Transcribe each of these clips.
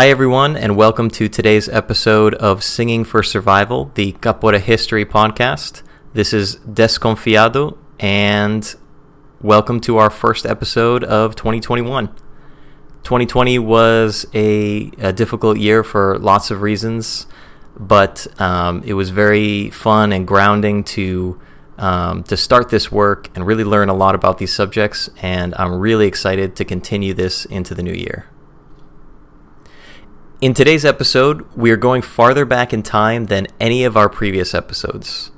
Hi, everyone, and welcome to today's episode of Singing for Survival, the Capoeira History podcast. This is Desconfiado, and welcome to our first episode of 2021. 2020 was a, a difficult year for lots of reasons, but um, it was very fun and grounding to um, to start this work and really learn a lot about these subjects. And I'm really excited to continue this into the new year. In today's episode, we are going farther back in time than any of our previous episodes,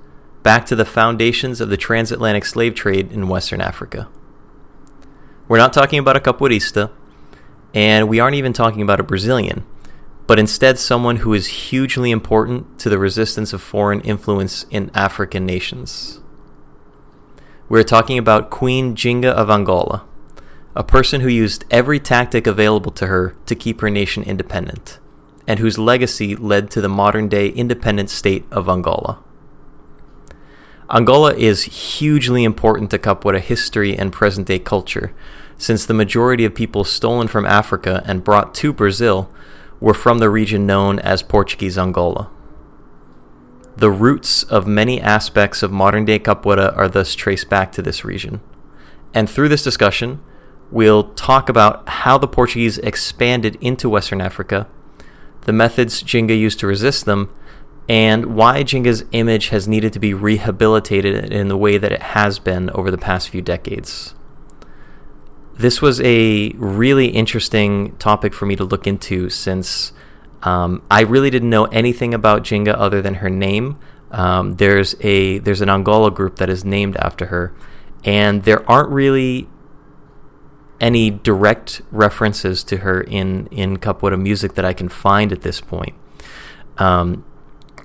back to the foundations of the transatlantic slave trade in Western Africa. We're not talking about a capoeirista, and we aren't even talking about a Brazilian, but instead someone who is hugely important to the resistance of foreign influence in African nations. We're talking about Queen Ginga of Angola a person who used every tactic available to her to keep her nation independent, and whose legacy led to the modern day independent state of Angola. Angola is hugely important to Capoeira history and present day culture, since the majority of people stolen from Africa and brought to Brazil were from the region known as Portuguese Angola. The roots of many aspects of modern day Capoeira are thus traced back to this region. And through this discussion, We'll talk about how the Portuguese expanded into Western Africa, the methods Ginga used to resist them, and why Ginga's image has needed to be rehabilitated in the way that it has been over the past few decades. This was a really interesting topic for me to look into since um, I really didn't know anything about Ginga other than her name. Um, there's a there's an Angola group that is named after her, and there aren't really any direct references to her in in capoeira music that I can find at this point. Um,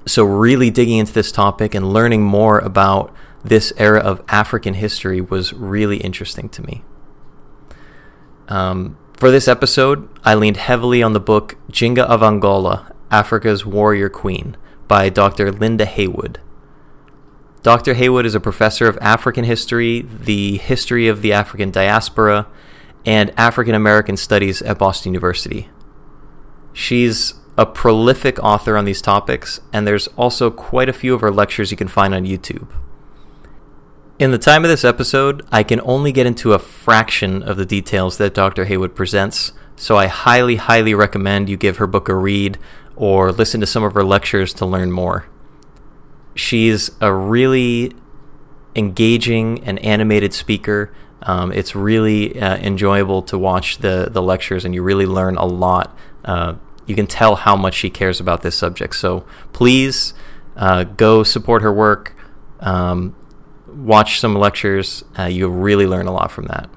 so really digging into this topic and learning more about this era of African history was really interesting to me. Um, for this episode, I leaned heavily on the book Jinga of Angola, Africa's Warrior Queen by Dr. Linda Heywood. Dr. Heywood is a professor of African history, the history of the African diaspora, and African American Studies at Boston University. She's a prolific author on these topics, and there's also quite a few of her lectures you can find on YouTube. In the time of this episode, I can only get into a fraction of the details that Dr. Heywood presents, so I highly, highly recommend you give her book a read or listen to some of her lectures to learn more. She's a really engaging and animated speaker um, it's really uh, enjoyable to watch the the lectures, and you really learn a lot. Uh, you can tell how much she cares about this subject. So please uh, go support her work. Um, watch some lectures. Uh, you'll really learn a lot from that.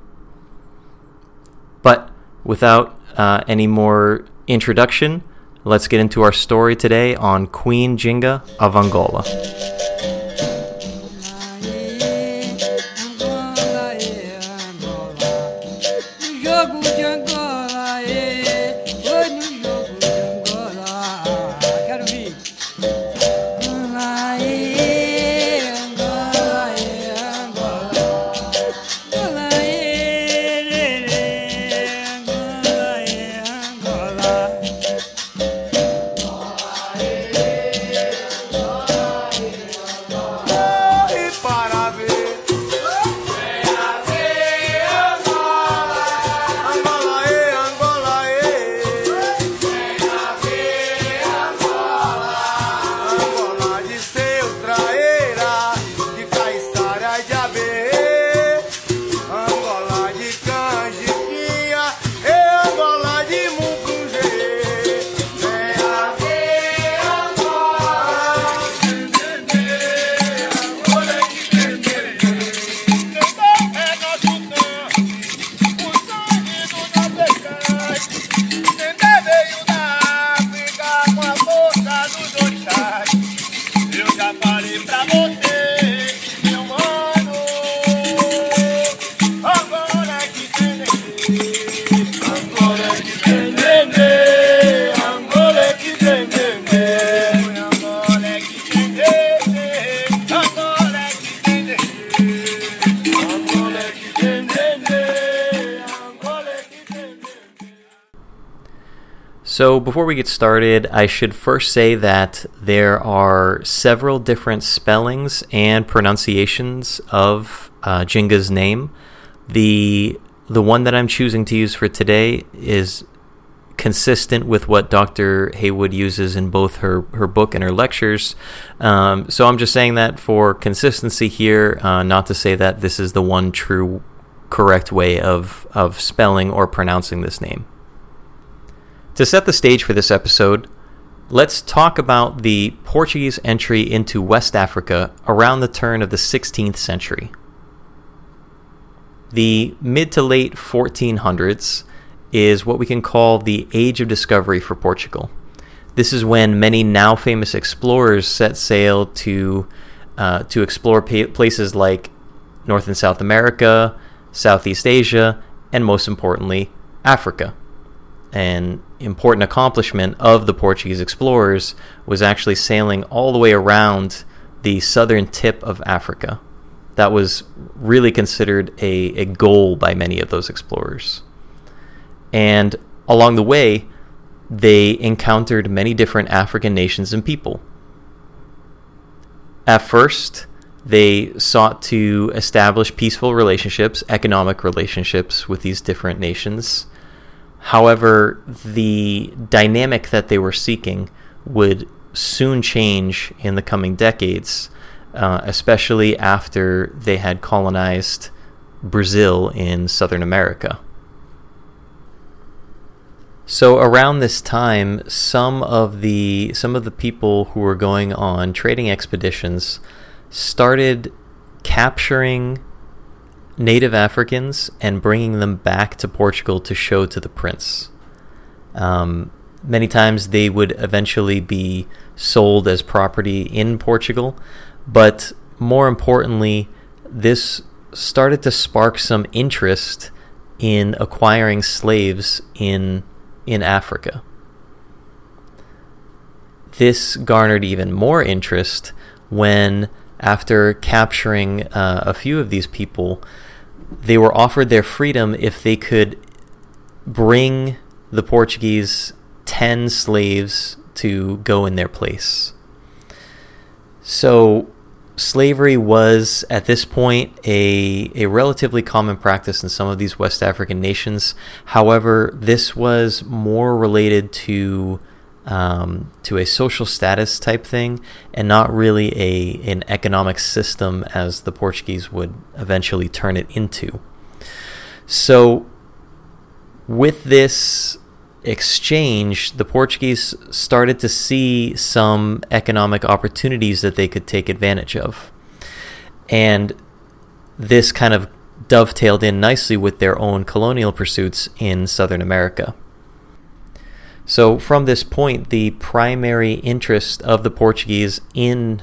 But without uh, any more introduction, let's get into our story today on Queen Jinga of Angola. Before we get started, I should first say that there are several different spellings and pronunciations of uh, Jinga's name. The the one that I'm choosing to use for today is consistent with what Dr. Heywood uses in both her, her book and her lectures. Um, so I'm just saying that for consistency here, uh, not to say that this is the one true correct way of, of spelling or pronouncing this name. To set the stage for this episode, let's talk about the Portuguese entry into West Africa around the turn of the 16th century. The mid to late 1400s is what we can call the Age of Discovery for Portugal. This is when many now famous explorers set sail to uh, to explore pa- places like North and South America, Southeast Asia, and most importantly, Africa. And important accomplishment of the Portuguese explorers was actually sailing all the way around the southern tip of Africa. That was really considered a, a goal by many of those explorers. And along the way, they encountered many different African nations and people. At first, they sought to establish peaceful relationships, economic relationships with these different nations However, the dynamic that they were seeking would soon change in the coming decades, uh, especially after they had colonized Brazil in Southern America. So around this time, some of the some of the people who were going on trading expeditions started capturing native Africans and bringing them back to Portugal to show to the prince. Um, many times they would eventually be sold as property in Portugal, but more importantly, this started to spark some interest in acquiring slaves in in Africa. This garnered even more interest when, after capturing uh, a few of these people, they were offered their freedom if they could bring the Portuguese 10 slaves to go in their place. So, slavery was at this point a, a relatively common practice in some of these West African nations. However, this was more related to um, to a social status type thing and not really a an economic system as the Portuguese would eventually turn it into. So with this exchange, the Portuguese started to see some economic opportunities that they could take advantage of. And this kind of dovetailed in nicely with their own colonial pursuits in Southern America. So, from this point, the primary interest of the Portuguese in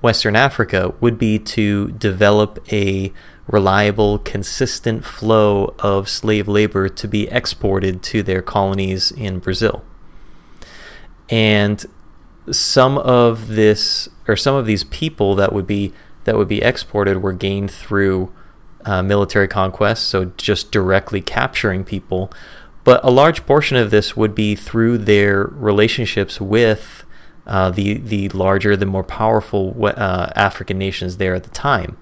Western Africa would be to develop a reliable, consistent flow of slave labor to be exported to their colonies in Brazil. And some of this, or some of these people that would be that would be exported, were gained through uh, military conquest, so just directly capturing people but a large portion of this would be through their relationships with uh, the the larger, the more powerful uh, African nations there at the time.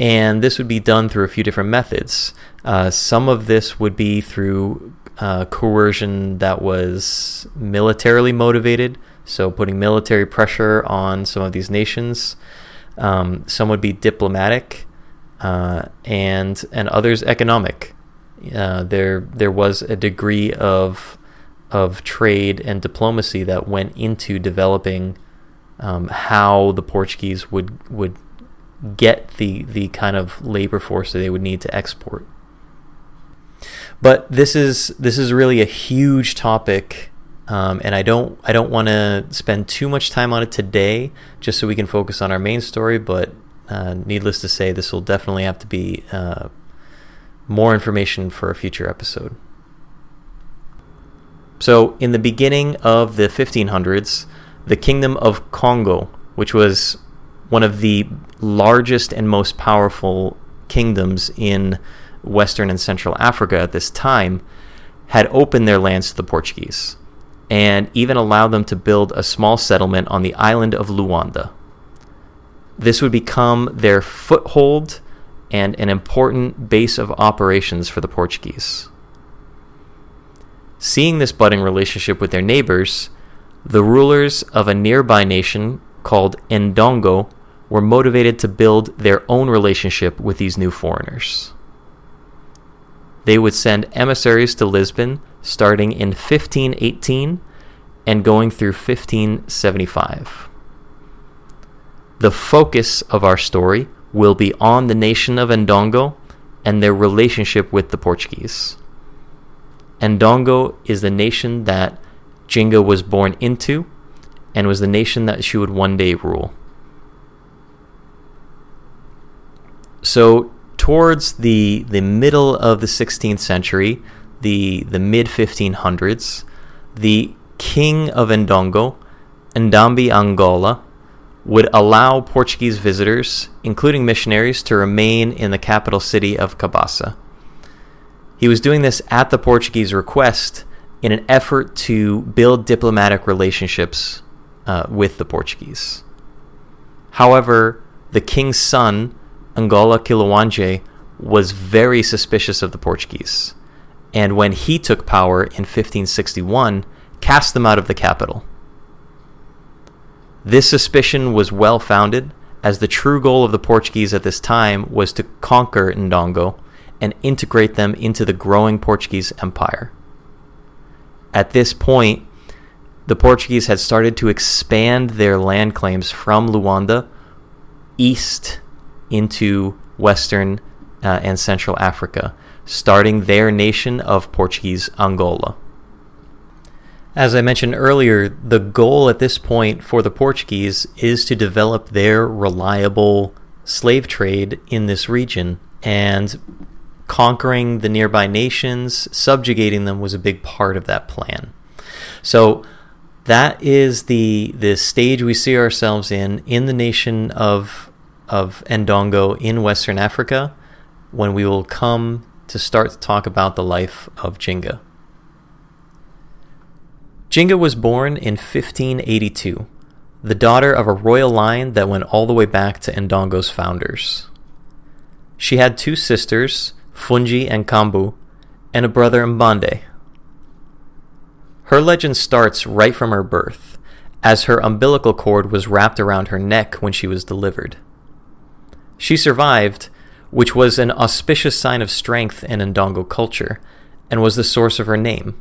And this would be done through a few different methods. Uh, some of this would be through uh, coercion that was militarily motivated, so putting military pressure on some of these nations. Um, some would be diplomatic, uh, and and others economic. Uh, there there was a degree of of trade and diplomacy that went into developing um, how the Portuguese would would get the the kind of labor force that they would need to export. But this is this is really a huge topic, um, and I don't I don't want to spend too much time on it today, just so we can focus on our main story. But uh, needless to say, this will definitely have to be uh, more information for a future episode. So, in the beginning of the 1500s, the Kingdom of Congo, which was one of the largest and most powerful kingdoms in Western and Central Africa at this time, had opened their lands to the Portuguese. and even allowed them to build a small settlement on the island of Luanda. This would become their foothold and an important base of operations for the Portuguese. Seeing this budding relationship with their neighbors, the rulers of a nearby nation called Ndongo were motivated to build their own relationship with these new foreigners. They would send emissaries to Lisbon starting in 1518 and going through 1575. The focus of our story will be on the nation of Ndongo and their relationship with the Portuguese. Ndongo is the nation that Jinga was born into and was the nation that she would one day rule. So, towards the, the middle of the 16th century, the, the mid 1500s, the king of Ndongo, Ndambi Angola, would allow Portuguese visitors, including missionaries, to remain in the capital city of Cabaça. He was doing this at the Portuguese request in an effort to build diplomatic relationships uh, with the Portuguese. However, the king's son, Angola Kiluanji, was very suspicious of the Portuguese, and when he took power in 1561, cast them out of the capital. This suspicion was well founded, as the true goal of the Portuguese at this time was to conquer Ndongo and integrate them into the growing Portuguese Empire. At this point, the Portuguese had started to expand their land claims from Luanda east into Western uh, and Central Africa, starting their nation of Portuguese Angola. As I mentioned earlier, the goal at this point for the Portuguese is to develop their reliable slave trade in this region. And conquering the nearby nations, subjugating them, was a big part of that plan. So that is the the stage we see ourselves in in the nation of of Ndongo in Western Africa when we will come to start to talk about the life of Jinga. Jinga was born in 1582, the daughter of a royal line that went all the way back to Ndongo's founders. She had two sisters, Fungi and Kambu, and a brother Mbande. Her legend starts right from her birth, as her umbilical cord was wrapped around her neck when she was delivered. She survived, which was an auspicious sign of strength in Ndongo culture, and was the source of her name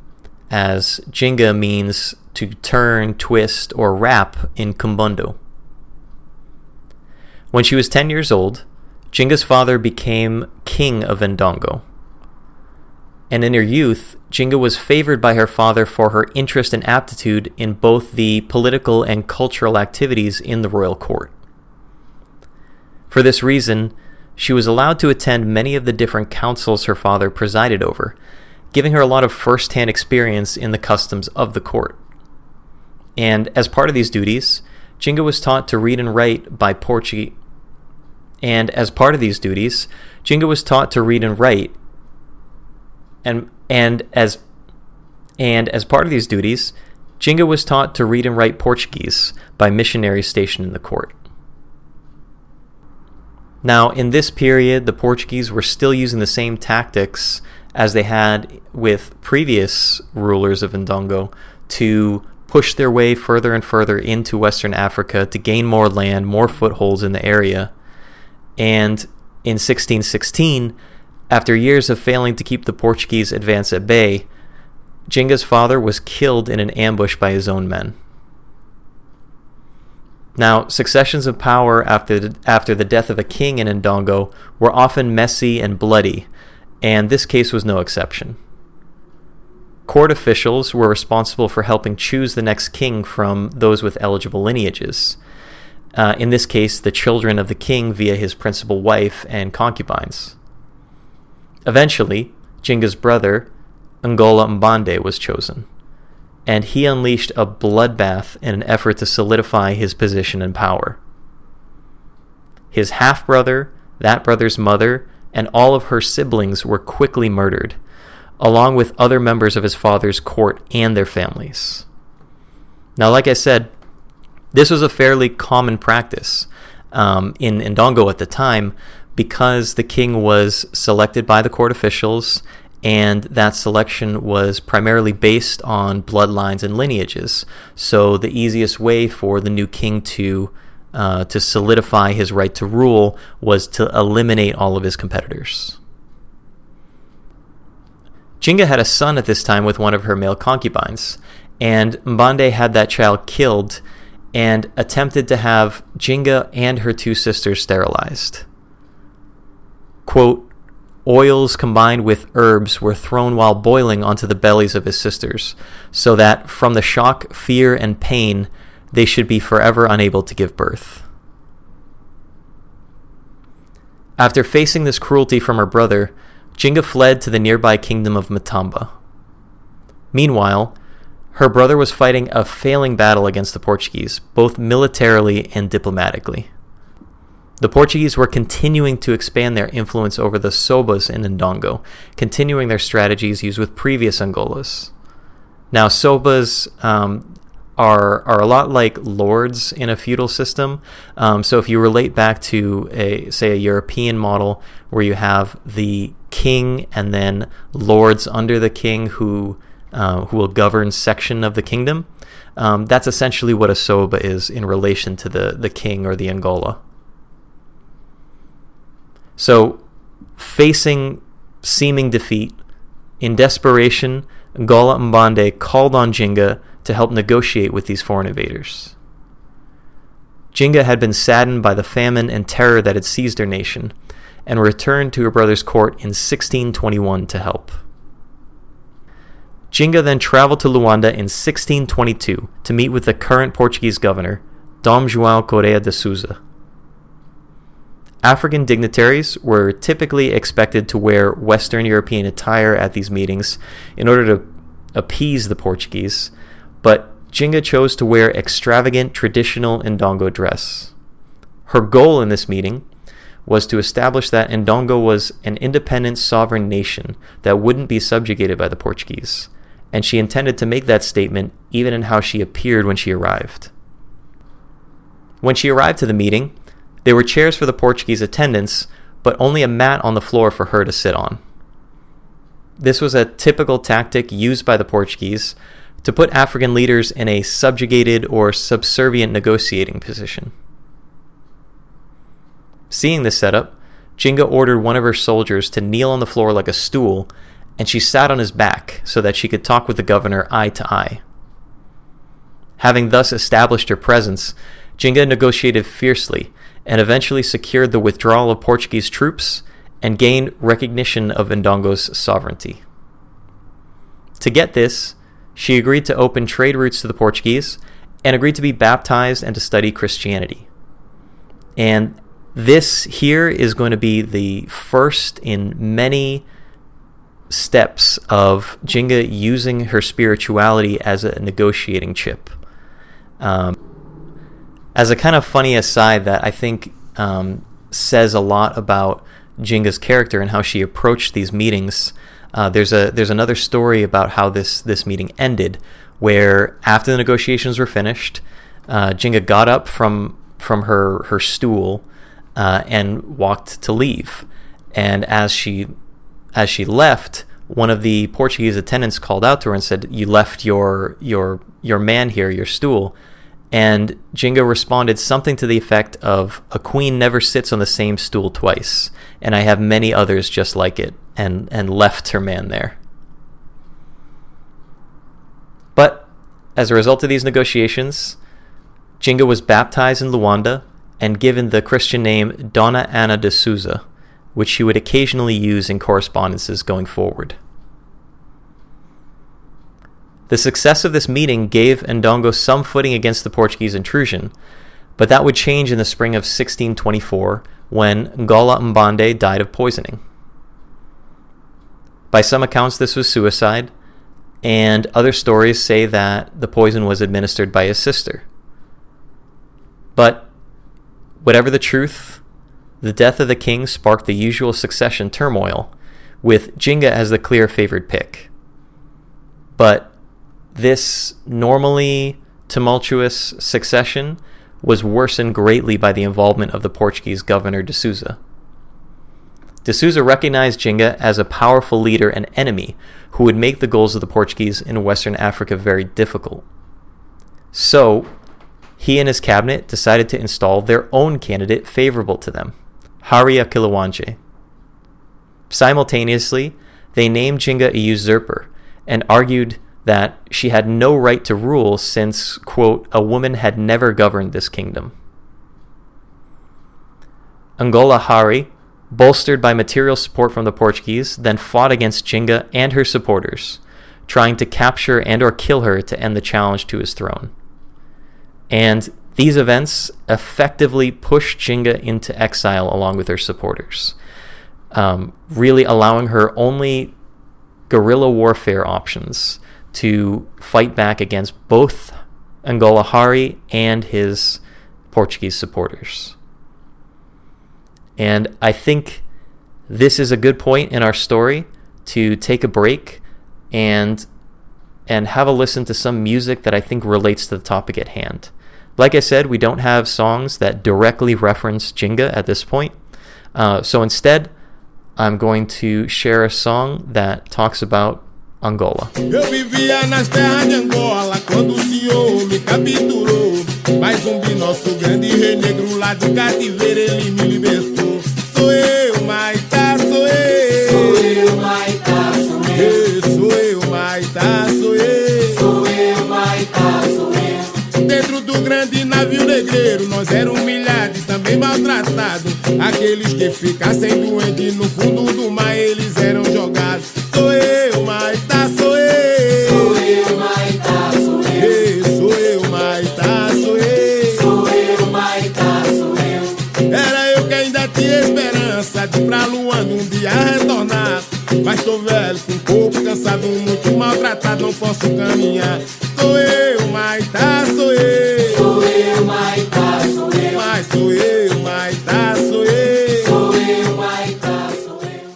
as Jinga means to turn, twist, or wrap in Kimbundu. When she was 10 years old, Jinga's father became king of Ndongo. And in her youth, Jinga was favored by her father for her interest and aptitude in both the political and cultural activities in the royal court. For this reason, she was allowed to attend many of the different councils her father presided over, giving her a lot of first hand experience in the customs of the court. And as part of these duties, Jinga was taught to read and write by Portuguese. And as part of these duties, Jinga was taught to read and write. And and as and as part of these duties, Jinga was taught to read and write Portuguese by missionaries stationed in the court. Now, in this period, the Portuguese were still using the same tactics as they had with previous rulers of Ndongo to push their way further and further into Western Africa to gain more land, more footholds in the area. And in 1616, after years of failing to keep the Portuguese advance at bay, Jinga's father was killed in an ambush by his own men. Now, successions of power after the, after the death of a king in Ndongo were often messy and bloody, and this case was no exception. Court officials were responsible for helping choose the next king from those with eligible lineages. Uh, in this case, the children of the king via his principal wife and concubines. Eventually, Jinga's brother, Angola Mbande, was chosen, and he unleashed a bloodbath in an effort to solidify his position and power. His half brother, that brother's mother, and all of her siblings were quickly murdered, along with other members of his father's court and their families. Now, like I said, this was a fairly common practice um, in Ndongo at the time because the king was selected by the court officials and that selection was primarily based on bloodlines and lineages. So the easiest way for the new king to uh, to solidify his right to rule was to eliminate all of his competitors. Jinga had a son at this time with one of her male concubines, and Mbande had that child killed and attempted to have Jinga and her two sisters sterilized. Quote, Oils combined with herbs were thrown while boiling onto the bellies of his sisters, so that from the shock, fear, and pain, they should be forever unable to give birth. After facing this cruelty from her brother, Jinga fled to the nearby kingdom of Matamba. Meanwhile, her brother was fighting a failing battle against the Portuguese, both militarily and diplomatically. The Portuguese were continuing to expand their influence over the Sobas in Ndongo, continuing their strategies used with previous Angolas. Now, Sobas um, are are a lot like lords in a feudal system. Um, so, if you relate back to a say a European model where you have the king and then lords under the king who uh, who will govern section of the kingdom, um, that's essentially what a Soba is in relation to the the king or the Angola. So, facing seeming defeat, in desperation, Ngola Mbande called on Jinga to help negotiate with these foreign invaders. Jinga had been saddened by the famine and terror that had seized her nation, and returned to her brother's court in 1621 to help. Jinga then traveled to Luanda in 1622 to meet with the current Portuguese governor, Dom João Correa de Souza. African dignitaries were typically expected to wear Western European attire at these meetings in order to appease the Portuguese, but Jinga chose to wear extravagant traditional Ndongo dress. Her goal in this meeting was to establish that Ndongo was an independent sovereign nation that wouldn't be subjugated by the Portuguese, and she intended to make that statement even in how she appeared when she arrived. When she arrived to the meeting, there were chairs for the Portuguese attendants, but only a mat on the floor for her to sit on. This was a typical tactic used by the Portuguese to put African leaders in a subjugated or subservient negotiating position. Seeing this setup, Jinga ordered one of her soldiers to kneel on the floor like a stool, and she sat on his back so that she could talk with the governor eye to eye. Having thus established her presence, Jinga negotiated fiercely and eventually secured the withdrawal of Portuguese troops and gained recognition of Ndongo's sovereignty. To get this, she agreed to open trade routes to the Portuguese and agreed to be baptized and to study Christianity. And this here is going to be the first in many steps of Jinga using her spirituality as a negotiating chip. Um, as a kind of funny aside that I think um, says a lot about Jinga's character and how she approached these meetings. Uh, there's a there's another story about how this this meeting ended, where after the negotiations were finished, uh, Jinga got up from from her her stool uh, and walked to leave, and as she as she left, one of the Portuguese attendants called out to her and said, "You left your your your man here, your stool." And Jinga responded something to the effect of, A queen never sits on the same stool twice, and I have many others just like it, and, and left her man there. But as a result of these negotiations, Jinga was baptized in Luanda and given the Christian name Donna Ana de Souza, which she would occasionally use in correspondences going forward. The success of this meeting gave Ndongo some footing against the Portuguese intrusion, but that would change in the spring of 1624 when Ngola Mbande died of poisoning. By some accounts, this was suicide, and other stories say that the poison was administered by his sister. But whatever the truth, the death of the king sparked the usual succession turmoil, with Jinga as the clear favored pick. But this normally tumultuous succession was worsened greatly by the involvement of the Portuguese governor de Souza. De Souza recognized Jinga as a powerful leader and enemy who would make the goals of the Portuguese in Western Africa very difficult. So, he and his cabinet decided to install their own candidate favorable to them, Hari Akilawanje. Simultaneously, they named Jinga a usurper and argued that she had no right to rule since, quote, a woman had never governed this kingdom. Angola Hari, bolstered by material support from the Portuguese, then fought against Jinga and her supporters, trying to capture and or kill her to end the challenge to his throne. And these events effectively pushed Jinga into exile along with her supporters, um, really allowing her only guerrilla warfare options to fight back against both Angola Hari and his Portuguese supporters. And I think this is a good point in our story to take a break and and have a listen to some music that I think relates to the topic at hand. Like I said, we don't have songs that directly reference Jinga at this point. Uh, so instead, I'm going to share a song that talks about Angola. Eu vivia nas terras de Angola quando o senhor me capturou. Mas um nosso grande rei negro lá de cativeiro ele me libertou. Sou eu, Maitá, sou eu. Sou eu, Maitá, sou eu. Sou eu, Maitá, sou eu. Sou eu, Maitá, sou eu. Dentro do grande navio negreiro nós éramos humilhados e também maltratados. Aqueles que ficassem doentes no fundo do mar eles eram jogados. Mas tô velho, com corpo cansado, muito maltratado, não posso caminhar. Sou eu, Maitá, sou eu. Sou eu, Maitá, sou eu. Mas sou eu, Maitá, sou eu. Sou eu, Maitá, sou eu.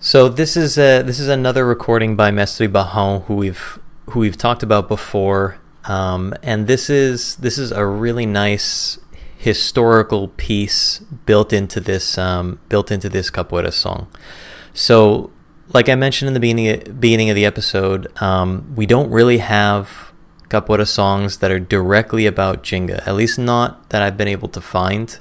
So this is a, this is another recording by Mestre Barrão, who we've who we've talked about before, um, and this is this is a really nice historical piece built into this um, built into this capoeira song. So, like I mentioned in the beginning beginning of the episode, um, we don't really have capoeira songs that are directly about Jinga, At least not that I've been able to find.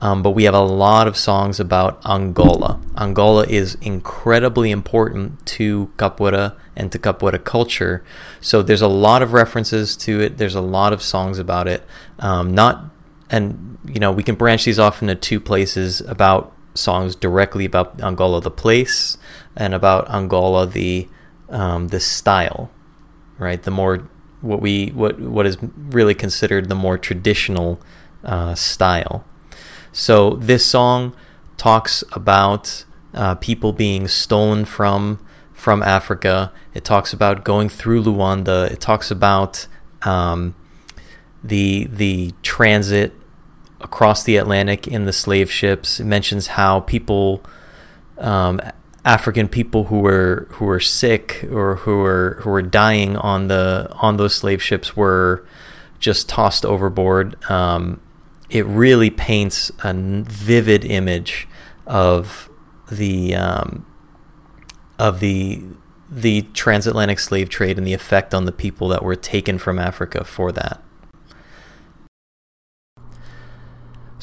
Um, but we have a lot of songs about Angola. Angola is incredibly important to capoeira and to capoeira culture. So there's a lot of references to it. There's a lot of songs about it. Um, not and you know we can branch these off into two places about songs directly about Angola the place and about Angola the um, the style, right? The more what we what what is really considered the more traditional uh, style. So this song talks about uh, people being stolen from from Africa. It talks about going through Luanda. It talks about um, the the transit across the Atlantic in the slave ships. It mentions how people, um, African people who were who were sick or who were who were dying on the on those slave ships were just tossed overboard. Um, it really paints a vivid image of the um, of the the transatlantic slave trade and the effect on the people that were taken from Africa for that.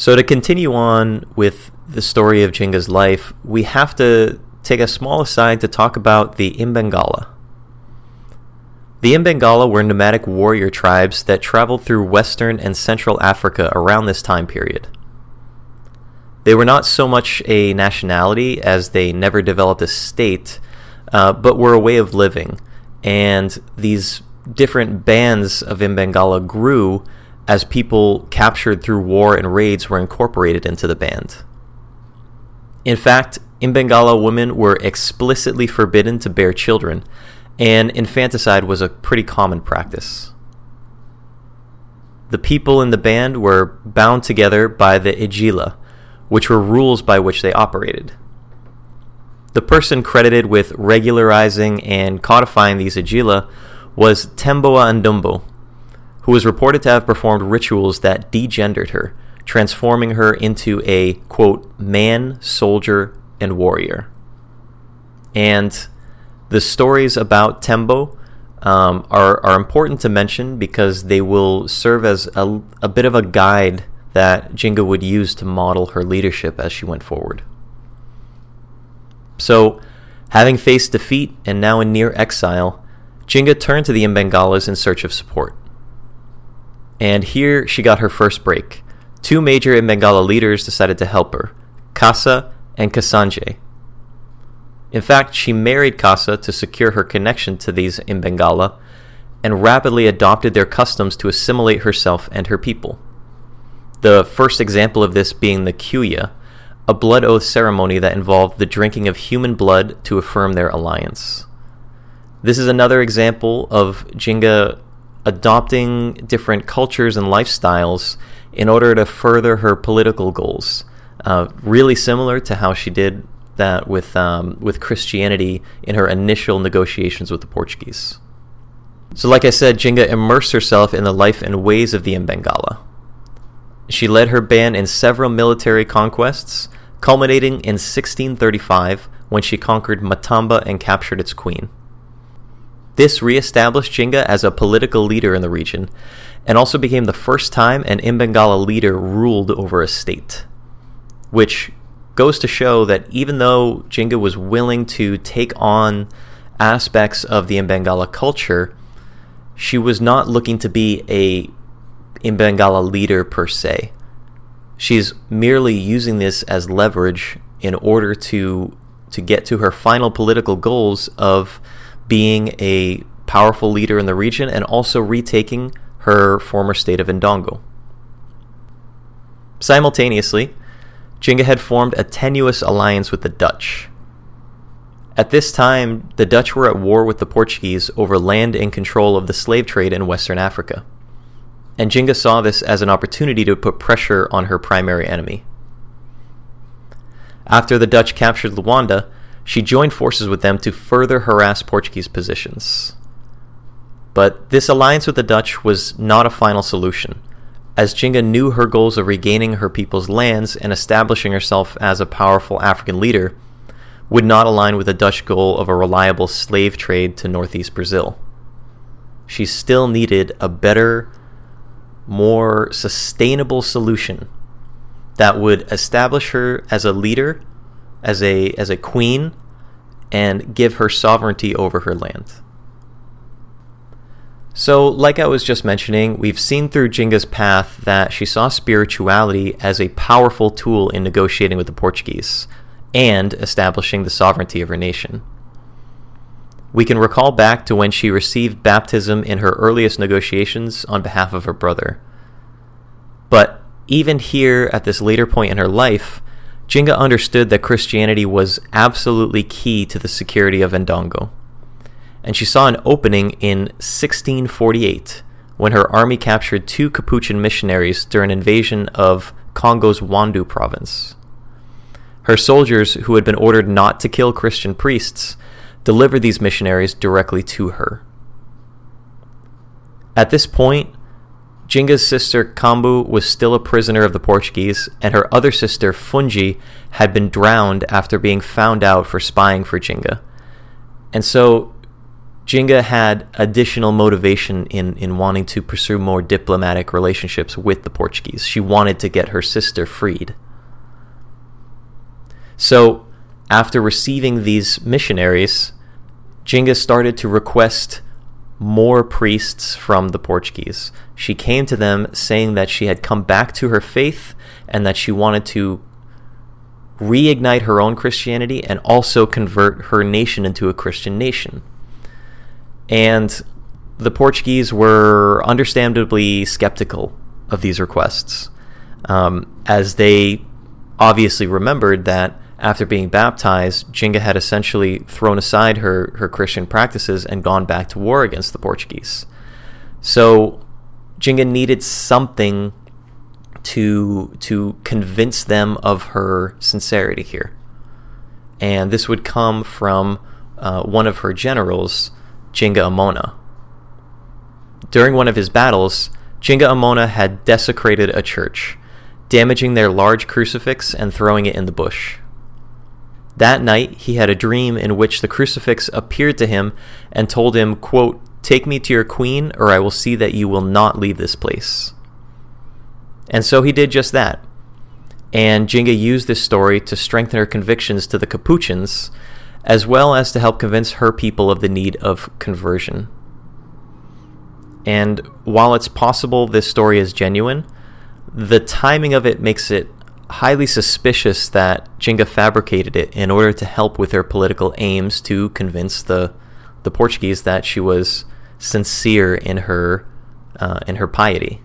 So, to continue on with the story of Jinga's life, we have to take a small aside to talk about the Imbangala. The Imbangala were nomadic warrior tribes that traveled through Western and Central Africa around this time period. They were not so much a nationality as they never developed a state, uh, but were a way of living, and these different bands of Imbangala grew as people captured through war and raids were incorporated into the band. In fact, Imbangala, women were explicitly forbidden to bear children, and infanticide was a pretty common practice. The people in the band were bound together by the Ijila, which were rules by which they operated. The person credited with regularizing and codifying these Ijila was Tembo a Ndumbo, who was reported to have performed rituals that degendered her, transforming her into a, quote, man, soldier, and warrior. And the stories about Tembo um, are, are important to mention because they will serve as a, a bit of a guide that Jinga would use to model her leadership as she went forward. So, having faced defeat and now in near exile, Jinga turned to the Mbengalas in search of support. And here she got her first break. Two major Mbengala leaders decided to help her Kasa and Kasanje. In fact, she married Kasa to secure her connection to these Mbengala and rapidly adopted their customs to assimilate herself and her people. The first example of this being the Kuya, a blood oath ceremony that involved the drinking of human blood to affirm their alliance. This is another example of Jinga adopting different cultures and lifestyles in order to further her political goals. Uh, really similar to how she did that with um, with Christianity in her initial negotiations with the Portuguese. So, like I said, Jinga immersed herself in the life and ways of the Mbengala. She led her band in several military conquests, culminating in 1635 when she conquered Matamba and captured its queen. This re-established Jinga as a political leader in the region, and also became the first time an Mbengala leader ruled over a state, which goes to show that even though Jinga was willing to take on aspects of the Mbengala culture, she was not looking to be a Mbengala leader per se. She's merely using this as leverage in order to to get to her final political goals of being a powerful leader in the region and also retaking her former state of Ndongo. Simultaneously, Jinga had formed a tenuous alliance with the Dutch. At this time, the Dutch were at war with the Portuguese over land and control of the slave trade in Western Africa and Jinga saw this as an opportunity to put pressure on her primary enemy. After the Dutch captured Luanda, she joined forces with them to further harass Portuguese positions. But this alliance with the Dutch was not a final solution, as Jinga knew her goals of regaining her people's lands and establishing herself as a powerful African leader would not align with the Dutch goal of a reliable slave trade to northeast Brazil. She still needed a better more sustainable solution that would establish her as a leader, as a as a queen, and give her sovereignty over her land. So, like I was just mentioning, we've seen through Jinga's path that she saw spirituality as a powerful tool in negotiating with the Portuguese and establishing the sovereignty of her nation. We can recall back to when she received baptism in her earliest negotiations on behalf of her brother. But even here, at this later point in her life, Jinga understood that Christianity was absolutely key to the security of Ndongo. And she saw an opening in 1648 when her army captured two Capuchin missionaries during an invasion of Congo's Wandu province. Her soldiers, who had been ordered not to kill Christian priests, delivered these missionaries directly to her. At this point, Jinga's sister Kambu was still a prisoner of the Portuguese, and her other sister Fungi had been drowned after being found out for spying for Jinga. And so Jinga had additional motivation in, in wanting to pursue more diplomatic relationships with the Portuguese. She wanted to get her sister freed. So after receiving these missionaries, Jinga started to request more priests from the Portuguese. She came to them saying that she had come back to her faith and that she wanted to reignite her own Christianity and also convert her nation into a Christian nation. And the Portuguese were understandably skeptical of these requests, um, as they obviously remembered that after being baptized, Jinga had essentially thrown aside her, her Christian practices and gone back to war against the Portuguese. So Jinga needed something to to convince them of her sincerity here. And this would come from uh, one of her generals, Jinga Amona. during one of his battles, Jinga Amona had desecrated a church, damaging their large crucifix and throwing it in the bush. That night, he had a dream in which the crucifix appeared to him and told him, quote, Take me to your queen, or I will see that you will not leave this place. And so he did just that. And Jinga used this story to strengthen her convictions to the Capuchins, as well as to help convince her people of the need of conversion. And while it's possible this story is genuine, the timing of it makes it highly suspicious that Jinga fabricated it in order to help with her political aims to convince the the Portuguese that she was sincere in her uh, in her piety.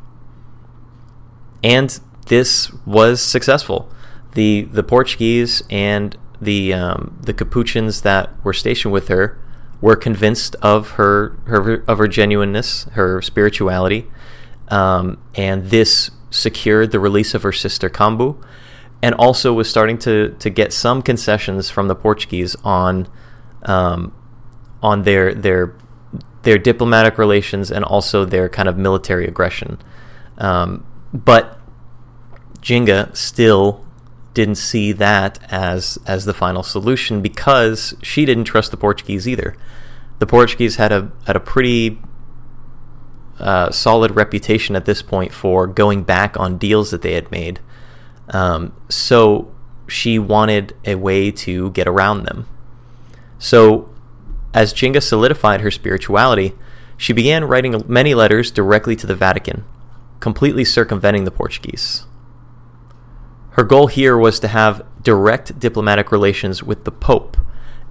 And this was successful. the The Portuguese and the um, the Capuchins that were stationed with her were convinced of her, her of her genuineness, her spirituality, um, and this secured the release of her sister Cambu, and also was starting to to get some concessions from the Portuguese on um, on their their their diplomatic relations and also their kind of military aggression. Um, but Jinga still didn't see that as as the final solution because she didn't trust the Portuguese either. The Portuguese had a had a pretty uh, solid reputation at this point for going back on deals that they had made. Um, so she wanted a way to get around them. So as Jinga solidified her spirituality, she began writing many letters directly to the Vatican, completely circumventing the Portuguese. Her goal here was to have direct diplomatic relations with the Pope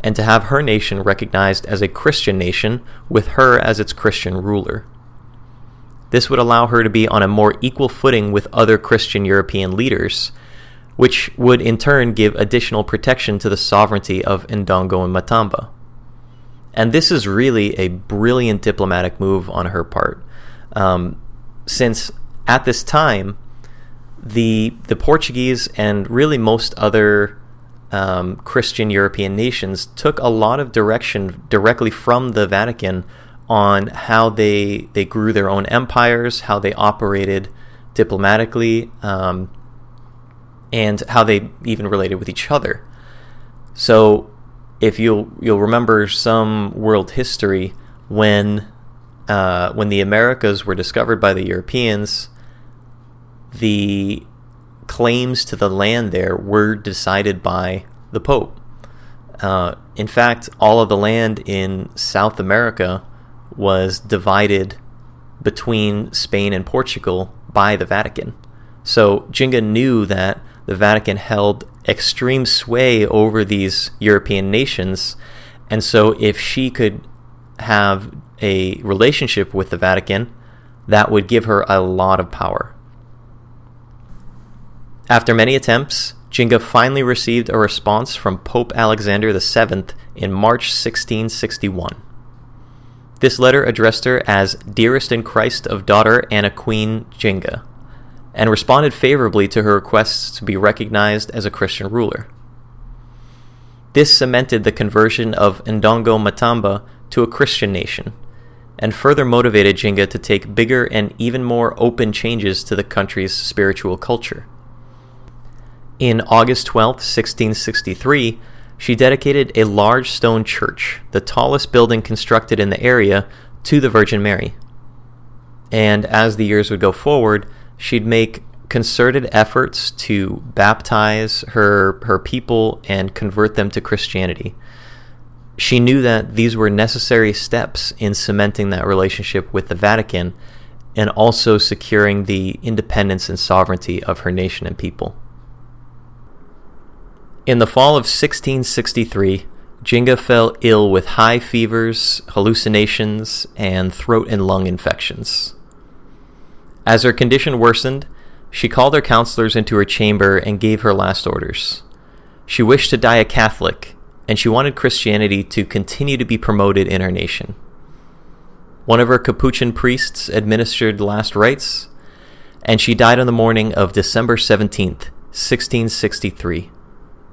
and to have her nation recognized as a Christian nation with her as its Christian ruler. This would allow her to be on a more equal footing with other Christian European leaders, which would in turn give additional protection to the sovereignty of Ndongo and Matamba. And this is really a brilliant diplomatic move on her part, um, since at this time, the the Portuguese and really most other um, Christian European nations took a lot of direction directly from the Vatican on how they they grew their own empires, how they operated diplomatically, um, and how they even related with each other. So, if you'll you'll remember some world history when uh, when the Americas were discovered by the Europeans the claims to the land there were decided by the Pope. Uh, in fact, all of the land in South America was divided between Spain and Portugal by the Vatican. So Jinga knew that the Vatican held extreme sway over these European nations, and so if she could have a relationship with the Vatican, that would give her a lot of power. After many attempts, Jinga finally received a response from Pope Alexander VII in March 1661. This letter addressed her as Dearest in Christ of daughter Anna Queen Jinga, and responded favorably to her requests to be recognized as a Christian ruler. This cemented the conversion of Ndongo Matamba to a Christian nation, and further motivated Jinga to take bigger and even more open changes to the country's spiritual culture. In August 12, 1663, she dedicated a large stone church, the tallest building constructed in the area, to the Virgin Mary. And as the years would go forward, she'd make concerted efforts to baptize her her people and convert them to Christianity. She knew that these were necessary steps in cementing that relationship with the Vatican and also securing the independence and sovereignty of her nation and people. In the fall of 1663, Jinga fell ill with high fevers, hallucinations, and throat and lung infections. As her condition worsened, she called her counselors into her chamber and gave her last orders. She wished to die a Catholic, and she wanted Christianity to continue to be promoted in her nation. One of her Capuchin priests administered last rites, and she died on the morning of December 17th, 1663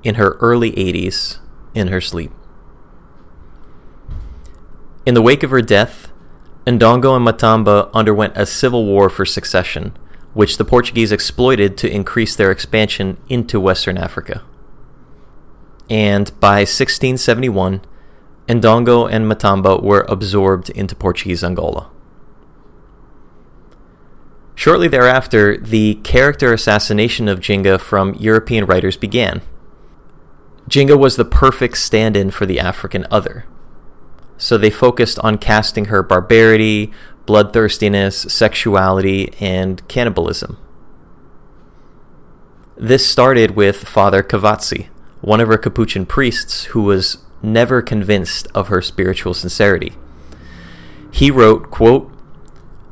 in her early 80s in her sleep. In the wake of her death, Ndongo and Matamba underwent a civil war for succession, which the Portuguese exploited to increase their expansion into Western Africa. And by 1671, Ndongo and Matamba were absorbed into Portuguese Angola. Shortly thereafter, the character assassination of Jinga from European writers began. Jinga was the perfect stand in for the African other. So they focused on casting her barbarity, bloodthirstiness, sexuality, and cannibalism. This started with Father Cavazzi, one of her Capuchin priests who was never convinced of her spiritual sincerity. He wrote, quote,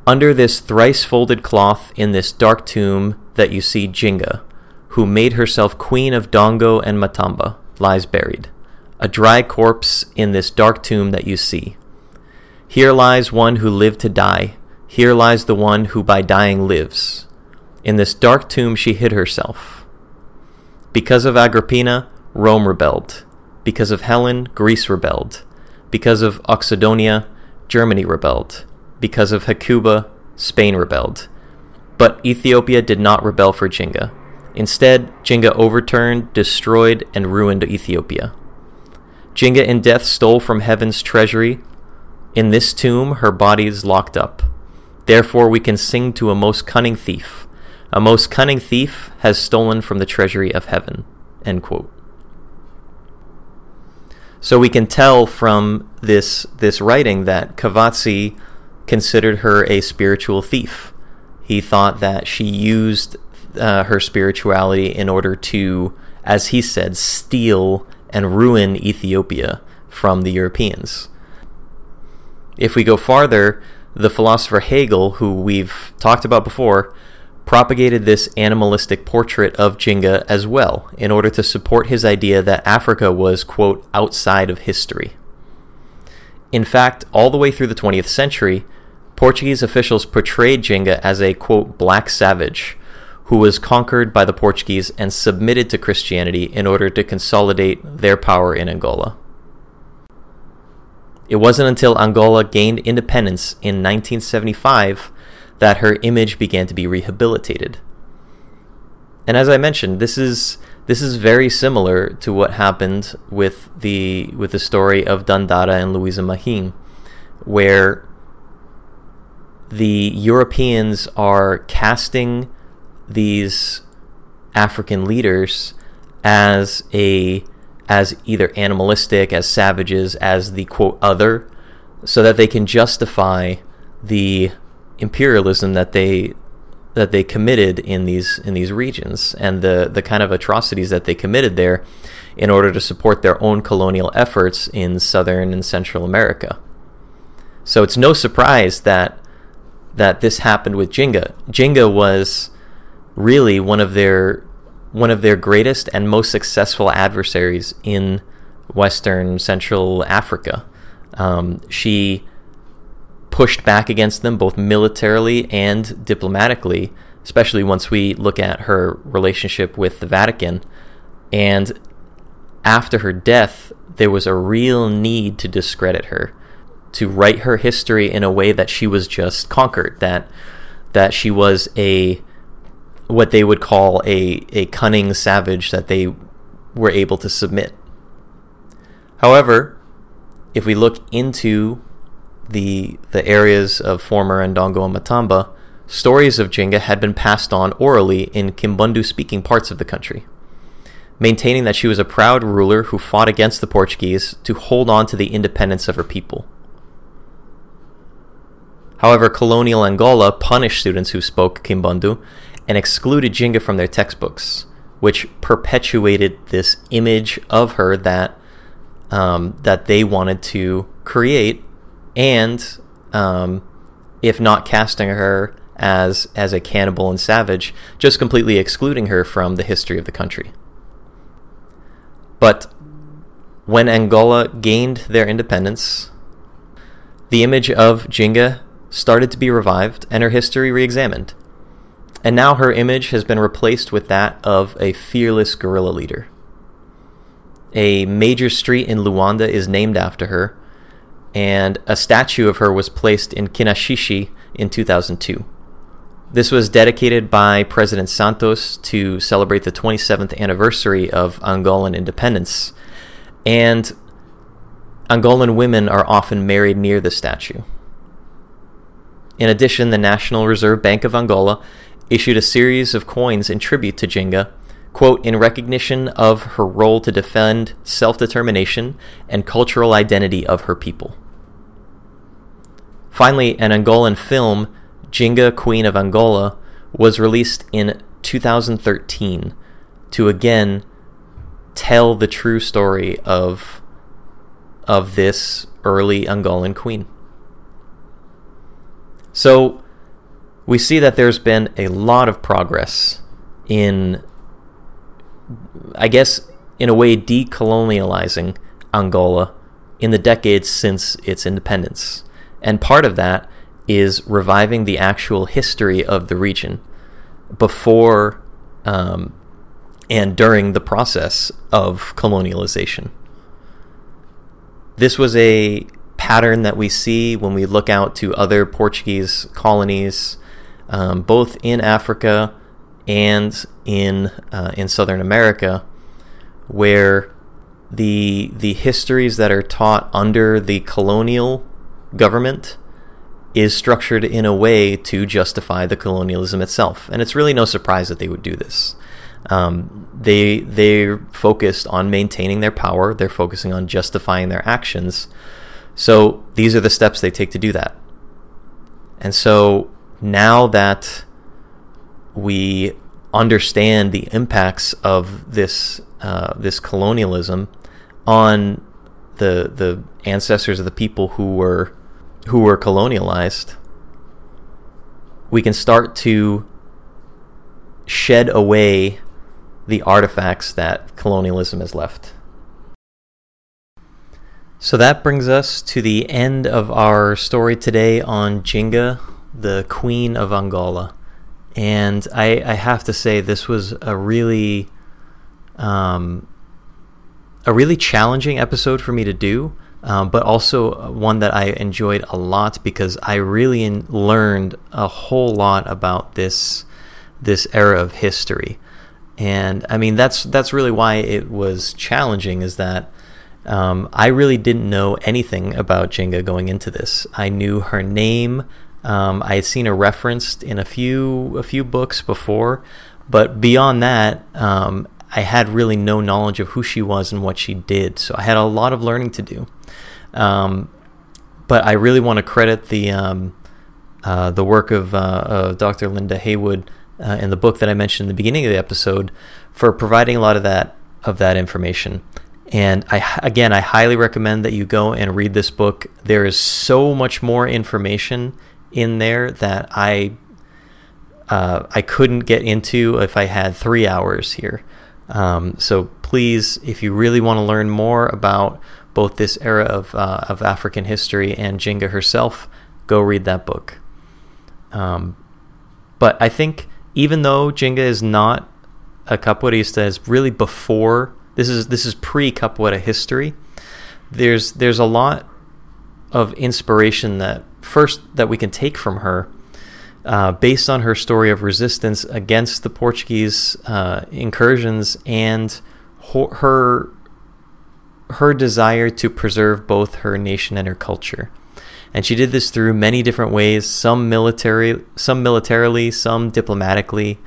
Under this thrice folded cloth in this dark tomb that you see Jinga, who made herself queen of Dongo and Matamba, lies buried, a dry corpse in this dark tomb that you see. Here lies one who lived to die. Here lies the one who by dying lives. In this dark tomb she hid herself. Because of Agrippina, Rome rebelled. Because of Helen, Greece rebelled. Because of Oxydonia, Germany rebelled. Because of Hecuba, Spain rebelled. But Ethiopia did not rebel for Jinga. Instead, Jinga overturned, destroyed, and ruined Ethiopia. Jinga in death stole from heaven's treasury. In this tomb, her body is locked up. Therefore, we can sing to a most cunning thief. A most cunning thief has stolen from the treasury of heaven. End quote. So we can tell from this this writing that Cavazzi considered her a spiritual thief. He thought that she used uh, her spirituality in order to, as he said, steal and ruin Ethiopia from the Europeans. If we go farther, the philosopher Hegel, who we've talked about before, propagated this animalistic portrait of Jinga as well, in order to support his idea that Africa was, quote, outside of history. In fact, all the way through the 20th century, Portuguese officials portrayed Jinga as a, quote, black savage who was conquered by the Portuguese and submitted to Christianity in order to consolidate their power in Angola. It wasn't until Angola gained independence in 1975 that her image began to be rehabilitated. And as I mentioned, this is this is very similar to what happened with the with the story of Dandara and Louisa Mahin, where the Europeans are casting these African leaders as a as either animalistic, as savages, as the quote other, so that they can justify the imperialism that they that they committed in these in these regions and the the kind of atrocities that they committed there in order to support their own colonial efforts in southern and central America. So it's no surprise that that this happened with Jinga. Jinga was really one of their one of their greatest and most successful adversaries in Western Central Africa. Um, she pushed back against them both militarily and diplomatically, especially once we look at her relationship with the Vatican. And after her death, there was a real need to discredit her, to write her history in a way that she was just conquered, that that she was a what they would call a, a cunning savage that they were able to submit. However, if we look into the the areas of former Ndongo and Matamba, stories of Jinga had been passed on orally in Kimbundu speaking parts of the country, maintaining that she was a proud ruler who fought against the Portuguese to hold on to the independence of her people. However, colonial Angola punished students who spoke Kimbundu and excluded Jinga from their textbooks, which perpetuated this image of her that um, that they wanted to create, and um, if not casting her as as a cannibal and savage, just completely excluding her from the history of the country. But when Angola gained their independence, the image of Jinga started to be revived and her history re examined and now her image has been replaced with that of a fearless guerrilla leader. A major street in Luanda is named after her, and a statue of her was placed in Kinaxixi in 2002. This was dedicated by President Santos to celebrate the 27th anniversary of Angolan independence, and Angolan women are often married near the statue. In addition, the National Reserve Bank of Angola issued a series of coins in tribute to Jinga, quote, in recognition of her role to defend self determination and cultural identity of her people. Finally, an Angolan film, Jinga Queen of Angola, was released in 2013 to again tell the true story of of this early Angolan queen. So we see that there's been a lot of progress in, I guess, in a way, decolonializing Angola in the decades since its independence. And part of that is reviving the actual history of the region before um, and during the process of colonialization. This was a pattern that we see when we look out to other Portuguese colonies, um, both in Africa and in uh, in Southern America, where the the histories that are taught under the colonial government is structured in a way to justify the colonialism itself, and it's really no surprise that they would do this. Um, they they're focused on maintaining their power. They're focusing on justifying their actions so these are the steps they take to do that. And so now that we understand the impacts of this uh, this colonialism on the the ancestors of the people who were who were colonialized, we can start to shed away the artifacts that colonialism has left. So that brings us to the end of our story today on Jinga, the Queen of Angola. And I, I have to say, this was a really, um, a really challenging episode for me to do, um, but also one that I enjoyed a lot because I really in- learned a whole lot about this this era of history. And I mean, that's that's really why it was challenging. Is that um, I really didn't know anything about Jinga going into this. I knew her name. Um, I had seen her referenced in a few a few books before, but beyond that, um, I had really no knowledge of who she was and what she did. So I had a lot of learning to do. Um, but I really want to credit the um, uh, the work of, uh, Dr. Linda Heywood uh, in the book that I mentioned in the beginning of the episode for providing a lot of that of that information. And I again, I highly recommend that you go and read this book. There is so much more information in there that I uh, I couldn't get into if I had three hours here. Um, so please, if you really want to learn more about both this era of uh, of African history and Jinga herself, go read that book. Um, but I think even though Jinga is not a capoeirista, is really before this is this is pre Capoeira history. There's there's a lot of inspiration that first that we can take from her, uh, based on her story of resistance against the Portuguese uh, incursions and her her desire to preserve both her nation and her culture. And she did this through many different ways, some military, some militarily, some diplomatically.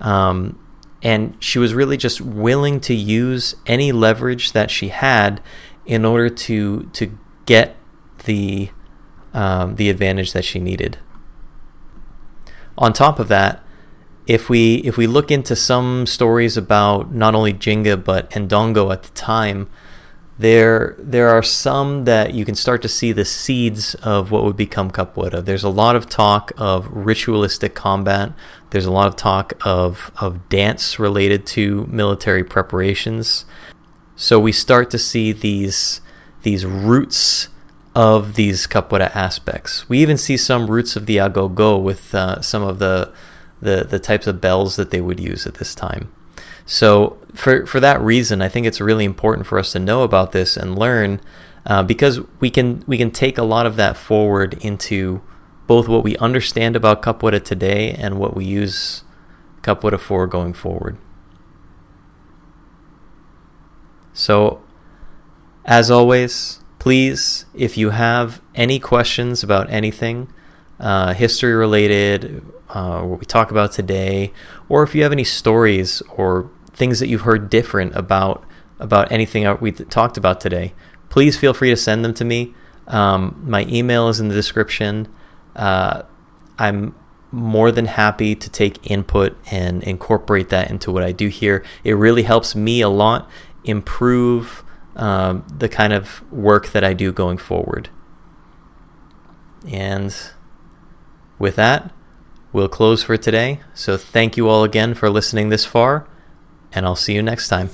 Um, and she was really just willing to use any leverage that she had in order to to get the um, the advantage that she needed. On top of that, if we if we look into some stories about not only Jinga but Ndongo at the time, there there are some that you can start to see the seeds of what would become capoeira. There's a lot of talk of ritualistic combat. There's a lot of talk of of dance related to military preparations. So we start to see these these roots of these capoeira aspects. We even see some roots of the agogo with uh, some of the, the the types of bells that they would use at this time. So for for that reason, I think it's really important for us to know about this and learn uh, because we can we can take a lot of that forward into both what we understand about Capoeira today and what we use Capoeira for going forward. So, as always, please, if you have any questions about anything, uh, history related, uh, what we talk about today, or if you have any stories or things that you've heard different about about anything we talked about today, please feel free to send them to me. Um, my email is in the description. Uh, I'm more than happy to take input and incorporate that into what I do here. It really helps me a lot improve um, the kind of work that I do going forward. And with that, we'll close for today. So thank you all again for listening this far, and I'll see you next time.